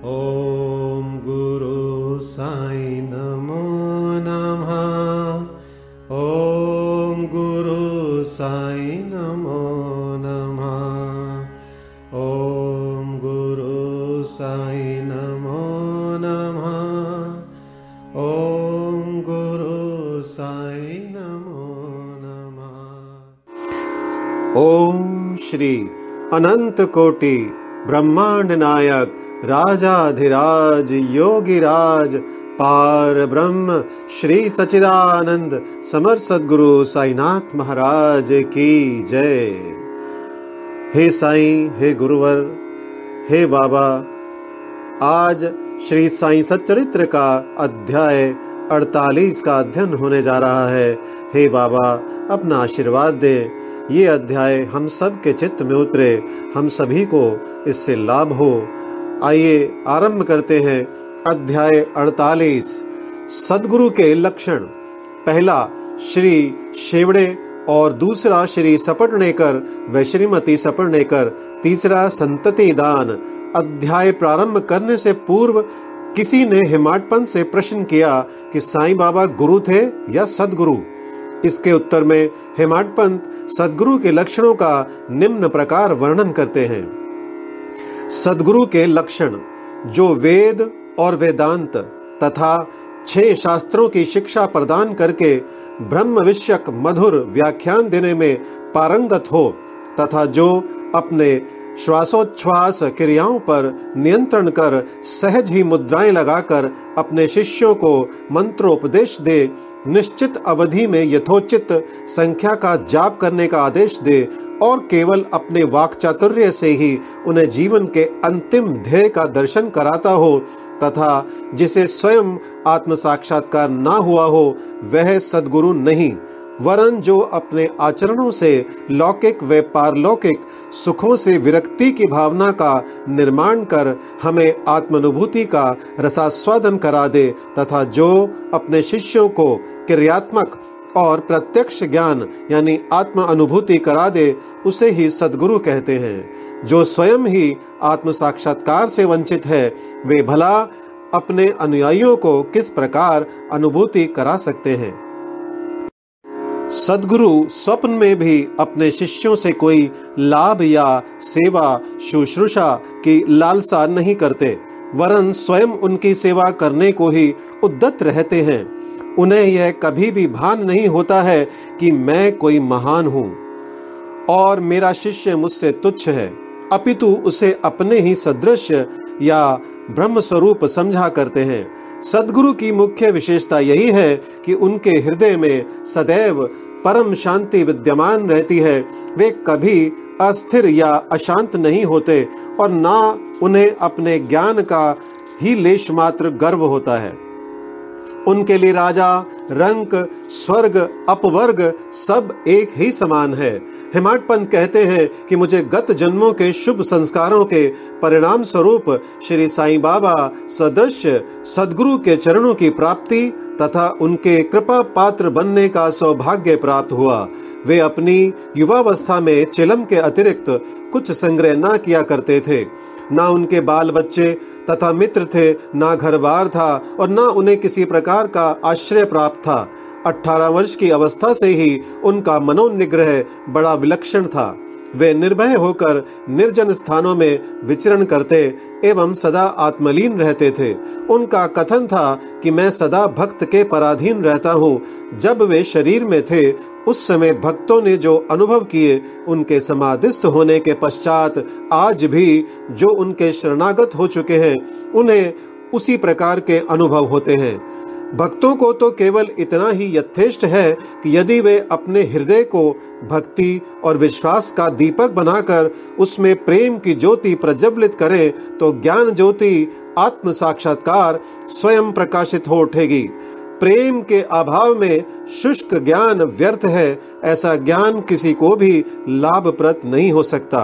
ॐ गुरु साई नमो नमः। ॐ गुरु साई नमो नमः। ॐ गुरु साई नमो नमः। ॐ गुरु साई नमो नमः। ओम श्री अनंत कोटि ब्रह्मांड नायक राजाधिराज, योगिराज, पार ब्रह्म, श्री सचिदानंद समर सदगुरु साईनाथ महाराज की जय। हे साईं, हे गुरुवर, हे बाबा, आज श्री साईं सच्चरित्र का अध्याय 48 का अध्ययन होने जा रहा है। हे बाबा, अपना आशीर्वाद दे। ये अध्याय हम सब के चित्त में उतरे। हम सभी को इससे लाभ हो। आइए आरंभ करते हैं अध्याय 48 सदगुरु के लक्षण। पहला, श्री शेवड़े और दूसरा, श्री सपटनेकर व श्रीमती सपटनेकर तीसरा, संतति दान। अध्याय प्रारंभ करने से पूर्व किसी ने हिमाटपन से प्रश्न किया कि साईं बाबा गुरु थे या सदगुरु। इसके उत्तर में हेमाटपंत सदगुरु के लक्षणों का निम्न प्रकार वर्णन करते हैं। सदगुरु के लक्षण, जो वेद और वेदांत तथा छह शास्त्रों की शिक्षा प्रदान करके ब्रह्म विषयक मधुर व्याख्यान देने में पारंगत हो, तथा जो अपने श्वासोच्छ्वास क्रियाओं पर नियंत्रण कर सहज ही मुद्राएँ लगाकर अपने शिष्यों को मंत्रोपदेश दे, निश्चित अवधि में यथोचित संख्या का जाप करने का आदेश दे और केवल अपने वाक चातुर्य से ही उन्हें जीवन के अंतिम ध्येय का दर्शन कराता हो, तथा जिसे स्वयं आत्म साक्षात्कार ना हुआ हो, वह सदगुरु नहीं। वरन जो अपने आचरणों से, लौकिक व पारलौकिक सुखों से विरक्ति की भावना का निर्माण कर हमें आत्मानुभूति का रसास्वादन करा दे, तथा जो अपने शिष्यों को क्रियात्मक और प्रत्यक्ष ज्ञान, यानी आत्म अनुभूति करा दे, उसे ही सदगुरु कहते हैं। जो स्वयं ही आत्म साक्षात्कार से वंचित है, वे भला अपने अनुयायियों को किस प्रकार अनुभूति करा सकते हैं? सदगुरु स्वप्न में भी अपने शिष्यों से कोई लाभ या सेवा, शुश्रूषा की लालसा नहीं करते, वरन स्वयं उनकी सेवा करने को ही उद्दत रहते हैं। उन्हें यह कभी भी भान नहीं होता है कि मैं कोई महान हूँ। और मेरा शिष्य मुझसे तुच्छ है, अपितु उसे अपने ही सदृश या ब्रह्म स्वरूप समझा करते हैं। सदगुरु की मुख्य विशेषता यही है कि उनके हृदय में सदैव परम शांति विद्यमान रहती है। वे कभी अस्थिर या अशांत नहीं होते और ना उन्हें अपने ज्ञान का ही लेश मात्र गर्व होता है। उनके लिए राजा, रंक, स्वर्ग, अपवर्ग सब एक ही समान है। हिमाट पंत कहते हैं कि मुझे गत जन्मों के शुभ संस्कारों के परिणाम स्वरूप श्री साईं बाबा सदृश सदगुरु के चरणों की प्राप्ति तथा उनके कृपा पात्र बनने का सौभाग्य प्राप्त हुआ। वे अपनी युवावस्था में चिलम के अतिरिक्त कुछ संग्रह न किया करते थे। ना उनके बाल बच्चे तथा मित्र थे, ना घर बार था और ना उन्हें किसी प्रकार का आश्रय प्राप्त था। अठारह वर्ष की अवस्था से ही उनका मनोनिग्रह बड़ा विलक्षण था। वे निर्भय होकर निर्जन स्थानों में विचरण करते एवं सदा आत्मलीन रहते थे। उनका कथन था कि मैं सदा भक्त के पराधीन रहता हूँ। जब वे शरीर में थे उस समय भक्तों ने जो अनुभव किए उनके समाधिस्थ होने के पश्चात आज भी जो उनके शरणागत हो चुके हैं, उन्हें उसी प्रकार के अनुभव होते हैं। भक्तों को तो केवल इतना ही यथेष्ट है कि यदि वे अपने हृदय को भक्ति और विश्वास का दीपक बनाकर उसमें प्रेम की ज्योति प्रज्वलित करें तो ज्ञान ज्योति आत्म साक्षात्कार स्वयं प्रकाशित हो उठेगी। प्रेम के अभाव में शुष्क ज्ञान व्यर्थ है, ऐसा ज्ञान किसी को भी लाभप्रद नहीं हो सकता।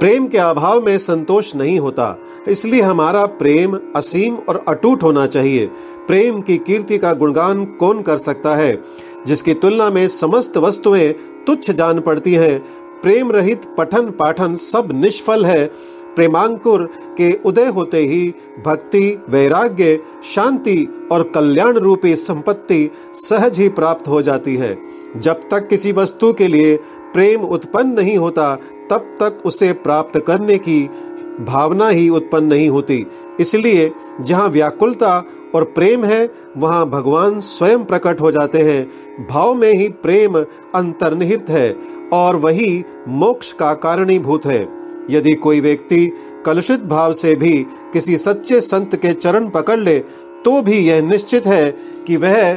प्रेम के अभाव में संतोष नहीं होता, इसलिए हमारा प्रेम असीम और अटूट होना चाहिए। प्रेम की कीर्ति का गुणगान कौन कर सकता है, जिसकी तुलना में समस्त वस्तुएँ तुच्छ जान पड़ती हैं। प्रेम रहित पठन पाठन सब निष्फल है प्रेमांकुर के उदय होते ही भक्ति, वैराग्य, शांति और कल्याण रूपी संपत्ति सहज ही प्राप्त हो जाती है। जब तक किसी वस्तु के लिए प्रेम उत्पन्न नहीं होता, तब तक उसे प्राप्त करने की भावना ही उत्पन्न नहीं होती। इसलिए जहाँ व्याकुलता और प्रेम है, वहाँ भगवान स्वयं प्रकट हो जाते हैं। भाव में ही प्रेम अंतर्निहित है और वही मोक्ष का कारणीभूत है। यदि कोई व्यक्ति कलुषित भाव से भी किसी सच्चे संत के चरण पकड़ ले तो भी यह निश्चित है कि वह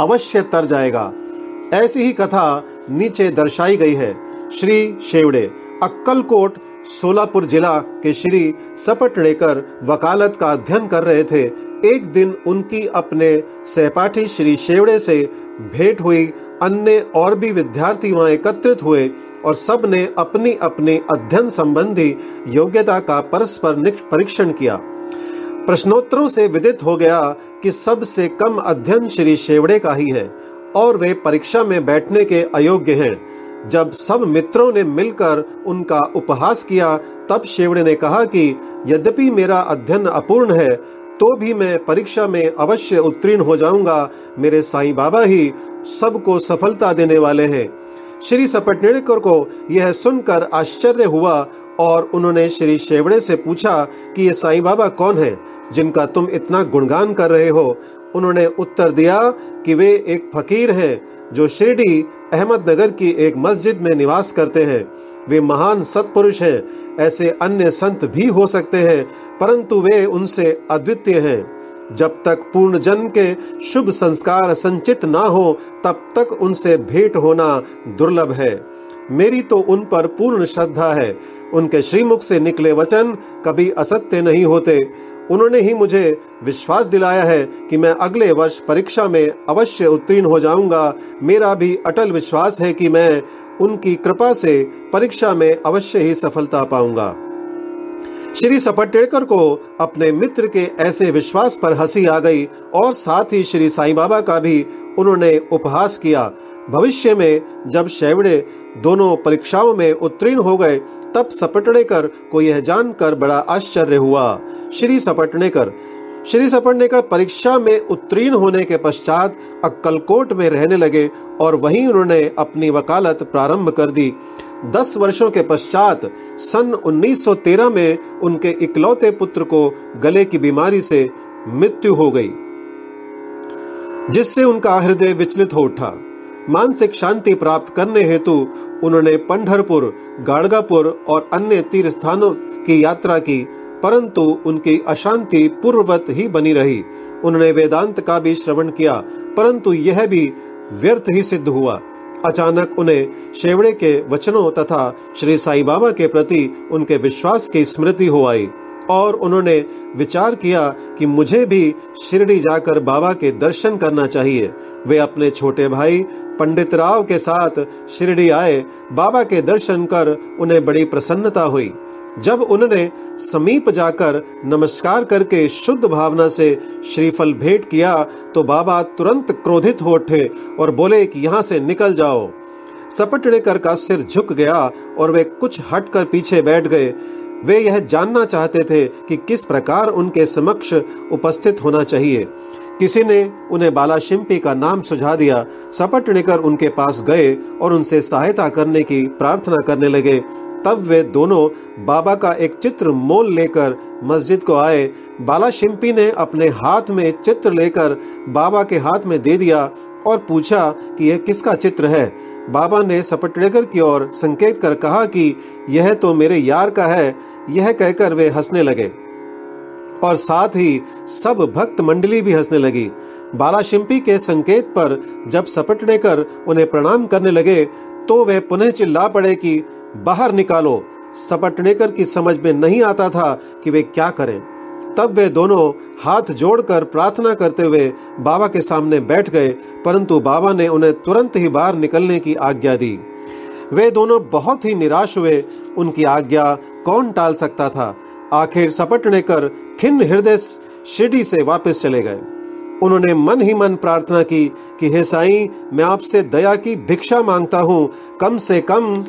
अवश्य तर जाएगा। ऐसी ही कथा नीचे दर्शाई गई है। श्री शेवड़े, अक्कलकोट सोलापुर जिला के श्री सपटड़ेकर वकालत का अध्ययन कर रहे थे। एक दिन उनकी अपने सहपाठी श्री शेवड़े से भेंट हुई। अन्य और भी विद्यार्थी वहाँ एकत्रित हुए और सबने अपनी अपनी अध्ययन संबंधी योग्यता का परस्पर परीक्षण किया। प्रश्नोत्तरों से विदित हो गया कि सबसे कम अध्ययन श्री शेवड़े का ही है और वे परीक्षा में बैठने के अयोग्य हैं। जब सब मित्रों ने मिलकर उनका उपहास किया, तब शेवड़े ने कहा कि, यद्यपि मेरा अध्ययन अपूर्ण है तो भी मैं परीक्षा में अवश्य उत्तीर्ण हो जाऊँगा। मेरे साईं बाबा ही सबको सफलता देने वाले हैं। श्री सपटनेकर को यह सुनकर आश्चर्य हुआ और उन्होंने श्री शेवड़े से पूछा कि, ये साईं बाबा कौन है? जिनका तुम इतना गुणगान कर रहे हो, उन्होंने उत्तर दिया कि वे एक फकीर हैं, जो शिरडी अहमदनगर की एक मस्जिद में निवास करते हैं। वे महान सत्पुरुष हैं, ऐसे अन्य संत भी हो सकते हैं, परंतु वे उनसे अद्वितीय हैं। जब तक पूर्ण जन्म के शुभ संस्कार संचित ना हो, तब तक उनसे भेंट होना दुर्लभ है। मेरी तो उन पर पूर्ण श्रद्धा है। उनके श्रीमुख से निकले वचन कभी असत्य नहीं होते। उन्होंने ही मुझे विश्वास दिलाया है कि मैं अगले वर्ष परीक्षा में अवश्य उत्तीर्ण हो जाऊँगा। मेरा भी अटल विश्वास है कि मैं उनकी कृपा से परीक्षा में अवश्य ही सफलता पाऊँगा। श्री सपटेड़कर को अपने मित्र के ऐसे विश्वास पर हँसी आ गई और साथ ही श्री साईं बाबा का भी उन्होंने उपहास किया। भविष्य में जब शैवड़े दोनों परीक्षाओं में उत्तीर्ण हो गए, तब सपटनेकर को यह जानकर बड़ा आश्चर्य हुआ। श्री सपटनेकर श्री सपटनेकर परीक्षा में उत्तीर्ण होने के पश्चात अक्कलकोट में रहने लगे और वहीं उन्होंने अपनी वकालत प्रारंभ कर दी। दस वर्षों के पश्चात सन 1913 में उनके इकलौते पुत्र को गले की बीमारी से मृत्यु हो गई, जिससे उनका हृदय विचलित हो उठा। मानसिक शांति प्राप्त करने हेतु उन्होंने पंढरपुर, गाड़गापुर और अन्य तीर्थ स्थानों की यात्रा की, परंतु उनकी अशांति पूर्ववत ही बनी रही। उन्होंने वेदांत का भी श्रवण किया, परंतु यह भी व्यर्थ ही सिद्ध हुआ। अचानक उन्हें शेवड़े के वचनों तथा श्री साई बाबा के प्रति उनके विश्वास की स्मृति हो आई और उन्होंने विचार किया कि मुझे भी शिरडी जाकर बाबा के दर्शन करना चाहिए। वे अपने छोटे भाई पंडित राव के साथ शिरडी आए, बाबा के दर्शन कर उन्हें बड़ी प्रसन्नता हुई। जब उन्होंने समीप जाकर नमस्कार करके शुद्ध भावना से श्रीफल भेंट किया तो बाबा तुरंत क्रोधित हो उठे और बोले कि यहाँ से निकल जाओ। सपटनेकर का सिर झुक गया और वे कुछ हटकर पीछे बैठ गए। वे यह जानना चाहते थे कि किस प्रकार उनके समक्ष उपस्थित होना चाहिए। किसी ने उन्हें बाला शिंपी का नाम सुझा दिया सपटनेकर उनके पास गए और उनसे सहायता करने की प्रार्थना करने लगे। तब वे दोनों बाबा का एक चित्र मोल लेकर मस्जिद को आए। बाला शिंपी ने अपने हाथ में चित्र लेकर बाबा के हाथ में दे दिया और पूछा कि यह किसका चित्र है। बाबा ने सपटनेकर की ओर संकेत कर कहा कि यह तो मेरे यार का है। यह कहकर वे हंसने लगे। और साथ ही सब भक्त मंडली भी हंसने लगी। बाला शिंपी के संकेत पर जब सपटनेकर उन्हें प्रणाम करने लगे तो वे पुनः चिल्ला पड़े कि, बाहर निकालो। सपटनेकर की समझ में नहीं आता था कि वे क्या करें। तब वे दोनों हाथ जोड़कर प्रार्थना करते हुए बाबा के सामने बैठ गए, परंतु बाबा ने उन्हें तुरंत ही बाहर निकलने की आज्ञा दी। वे दोनों बहुत ही निराश हुए, उनकी आज्ञा कौन टाल सकता था? आखिर सपटने कर खिन्न हृदय शिरडी से वापस चले गए। उन्होंने मन ही मन प्रार्थना की कि, हे साईं, मैं आपसे दया की भिक्षा माँगता हूँ। कम से कम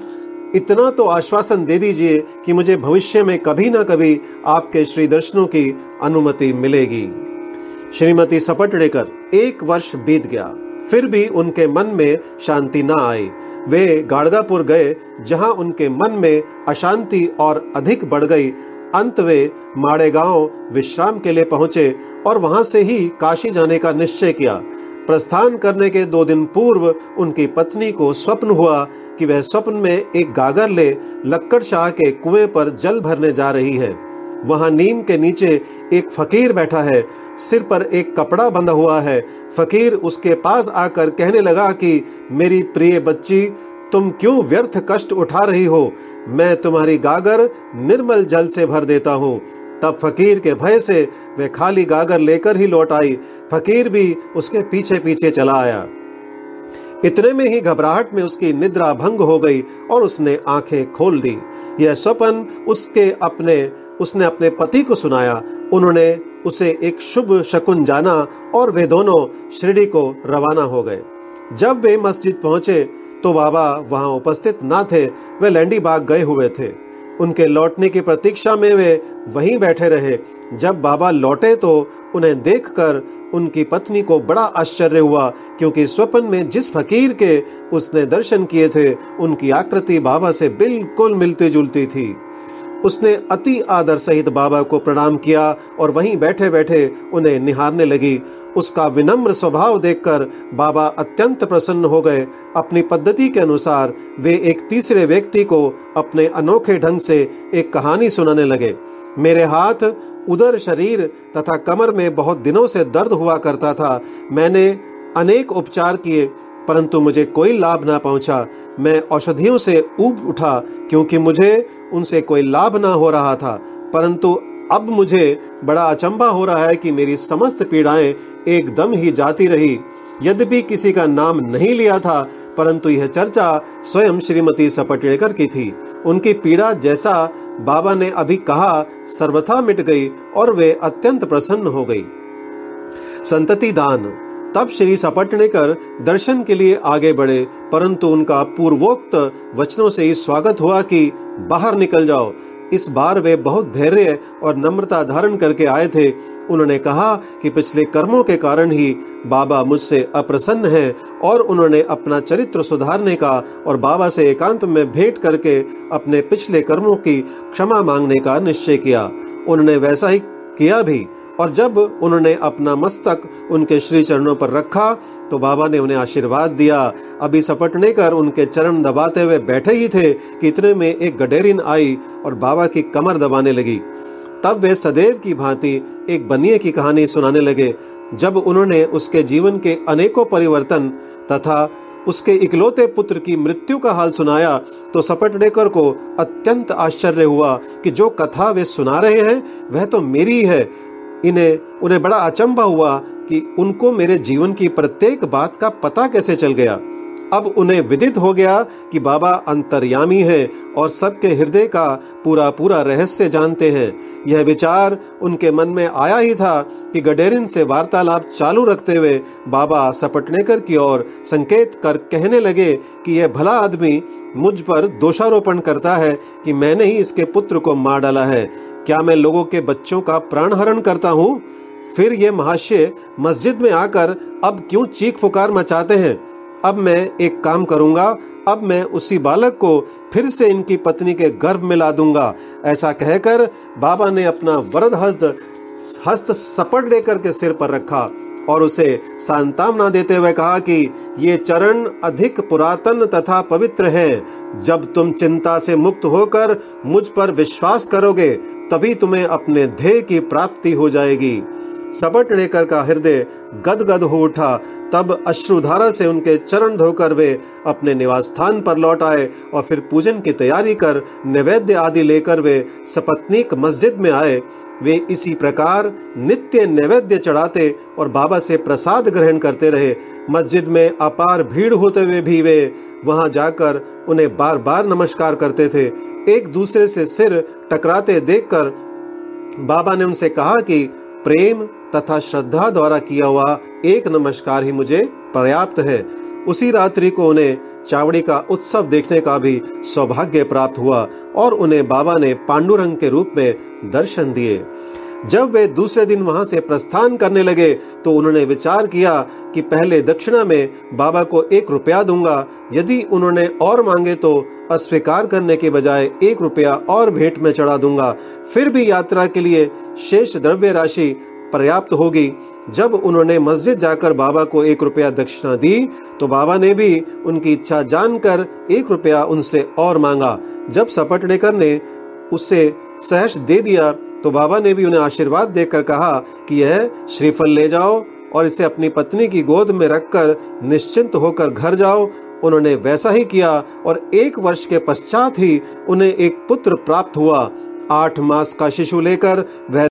इतना तो आश्वासन दे दीजिए कि मुझे भविष्य में कभी ना कभी आपके श्री दर्शनों की अनुमति मिलेगी। श्रीमती सपटड़ेकर एक वर्ष बीत गया। फिर भी उनके मन में शांति न आई। वे गाड़गापुर गए, जहाँ उनके मन में अशांति और अधिक बढ़ गई। अंत वे माड़ेगांव विश्राम के लिए पहुँचे और वहाँ से ही काशी जाने का निश्चय किया। प्रस्थान करने के दो दिन पूर्व उनकी पत्नी को स्वप्न हुआ कि वह स्वप्न में एक गागर ले लक्कड़ शाह के कुएँ पर जल भरने जा रही है। वहाँ नीम के नीचे एक फकीर बैठा है। सिर पर एक कपड़ा बंधा हुआ है। फकीर उसके पास आकर कहने लगा कि, मेरी प्रिय बच्ची तुम क्यों व्यर्थ कष्ट उठा रही हो? मैं तुम्हारी गागर निर्मल जल से भर देता हूँ। तब फकीर के भय से वे खाली गागर लेकर ही लौट आई। फकीर भी उसके पीछे पीछे चला आया। इतने में ही घबराहट में उसकी निद्रा भंग हो गई और उसने आँखें खोल दी। यह स्वपन उसके अपने, उसने अपने पति को सुनाया। उन्होंने उसे एक शुभ शकुन जाना और वे दोनों श्रीडी को रवाना हो गए। जब वे मस्जिद पहुँचे तो बाबा वहाँ उपस्थित ना थे, वे लैंडी बाग गए हुए थे। उनके लौटने की प्रतीक्षा में वे वहीं बैठे रहे। जब बाबा लौटे तो उन्हें देखकर उनकी पत्नी को बड़ा आश्चर्य हुआ, क्योंकि स्वप्न में जिस फकीर के उसने दर्शन किए थे, उनकी आकृति बाबा से बिल्कुल मिलती जुलती थी। उसने अति आदर सहित बाबा को प्रणाम किया और वहीं बैठे बैठे उन्हें निहारने लगी। उसका विनम्र स्वभाव देखकर बाबा अत्यंत प्रसन्न हो गए। अपनी पद्धति के अनुसार वे एक तीसरे व्यक्ति को अपने अनोखे ढंग से एक कहानी सुनाने लगे। मेरे हाथ उदर शरीर तथा कमर में बहुत दिनों से दर्द हुआ करता था। मैंने अनेक उपचार किए, परंतु मुझे कोई लाभ ना पहुँचा। मैं औषधियों से ऊब उठा, क्योंकि मुझे उनसे कोई लाभ ना हो रहा था, परंतु अब मुझे बड़ा अचंबा हो रहा है कि मेरी समस्त पीड़ाएँ एकदम ही जाती रही। यद्यपि किसी का नाम नहीं लिया था, परंतु यह चर्चा स्वयं श्रीमती सपटेड़कर की थी। उनकी पीड़ा जैसा बाबा ने अभी कहा, सर्वथा मिट गई और वे अत्यंत प्रसन्न हो गई। संतति दान। तब श्री सपटनेकर दर्शन के लिए आगे बढ़े, परंतु उनका पूर्वोक्त वचनों से ही स्वागत हुआ कि बाहर निकल जाओ। इस बार वे बहुत धैर्य और नम्रता धारण करके आए थे। उन्होंने कहा कि पिछले कर्मों के कारण ही बाबा मुझसे अप्रसन्न हैं और उन्होंने अपना चरित्र सुधारने का और बाबा से एकांत में भेंट करके अपने पिछले कर्मों की क्षमा मांगने का निश्चय किया। उन्होंने वैसा ही किया भी। और जब उन्होंने अपना मस्तक उनके श्री चरणों पर रखा तो बाबा ने उन्हें आशीर्वाद दिया। अभी सपटने कर उनके चरण दबाते हुए बैठे ही थे कि इतने में एक गडेरिन आई और बाबा की कमर दबाने लगी। तब वे सदैव की भांति एक बनिए की कहानी सुनाने लगे, जब उन्होंने उसके जीवन के अनेकों परिवर्तन तथा उसके इकलौते पुत्र की मृत्यु का हाल सुनाया तो सपटनेकर को अत्यंत आश्चर्य हुआ कि जो कथा वे सुना रहे हैं, वह तो मेरी ही है। इन्हें, उन्हें बड़ा अचंभा हुआ कि उनको मेरे जीवन की प्रत्येक बात का पता कैसे चल गया। अब उन्हें विदित हो गया कि बाबा अंतर्यामी है और सबके हृदय का पूरा पूरा रहस्य जानते हैं। यह विचार उनके मन में आया ही था कि गडेरिन से वार्तालाप चालू रखते हुए बाबा सपटनेकर की ओर संकेत कर कहने लगे कि यह भला आदमी मुझ पर दोषारोपण करता है कि मैंने ही इसके पुत्र को मार डाला है। क्या मैं लोगों के बच्चों का प्राण हरण करता हूँ? फिर ये महाशय मस्जिद में आकर अब क्यों चीख पुकार मचाते हैं? अब मैं एक काम करूँगा, अब मैं उसी बालक को फिर से इनकी पत्नी के गर्भ में ला दूँगा। ऐसा कहकर बाबा ने अपना वरद हस्त हस्त सपट लेकर के सिर पर रखा। और उसे सांतावना देते हुए कहा कि ये चरण अधिक पुरातन तथा पवित्र है। जब तुम चिंता से मुक्त होकर मुझ पर विश्वास करोगे, तभी तुम्हें अपने ध्येय की प्राप्ति हो जाएगी। सपट लेकर का हृदय गदगद हो उठा, तब अश्रुधारा से उनके चरण धोकर वे अपने निवास स्थान पर लौट आए और फिर पूजन की तैयारी कर नैवेद्य आदि लेकर वे सपत्नीक मस्जिद में आए। वे इसी प्रकार नित्य नैवेद्य चढ़ाते और बाबा से प्रसाद ग्रहण करते रहे। मस्जिद में अपार भीड़ होते हुए भी वे वहाँ जाकर उन्हें बार बार नमस्कार करते थे। एक दूसरे से सिर टकराते देखकर बाबा ने उनसे कहा कि, प्रेम तथा श्रद्धा द्वारा किया हुआ एक नमस्कार ही मुझे पर्याप्त है। उसी रात्रि को उन्हें चावड़ी का उत्सव देखने का भी सौभाग्य प्राप्त हुआ और उन्हें बाबा ने पांडुरंग के रूप में दर्शन दिए। जब वे दूसरे दिन वहाँ से प्रस्थान करने लगे तो उन्होंने विचार किया कि पहले दक्षिणा में बाबा को एक रुपया दूँगा। यदि उन्होंने और मांगे तो अस्वीकार करने के बजाय एक रुपया और भेंट में चढ़ा दूँगा। फिर भी यात्रा के लिए शेष द्रव्य राशि पर्याप्त होगी। जब उन्होंने मस्जिद जाकर बाबा को एक रुपया दक्षिणा दी तो बाबा ने भी उनकी इच्छा जानकर एक रुपया उनसे और मांगा। जब सपटनेकर ने उससे सहर्ष दे दिया तो बाबा ने भी उन्हें आशीर्वाद देकर कहा कि यह श्रीफल ले जाओ और इसे अपनी पत्नी की गोद में रखकर निश्चिंत होकर घर जाओ। उन्होंने वैसा ही किया और एक वर्ष के पश्चात ही उन्हें एक पुत्र प्राप्त हुआ। आठ मास का शिशु लेकर वह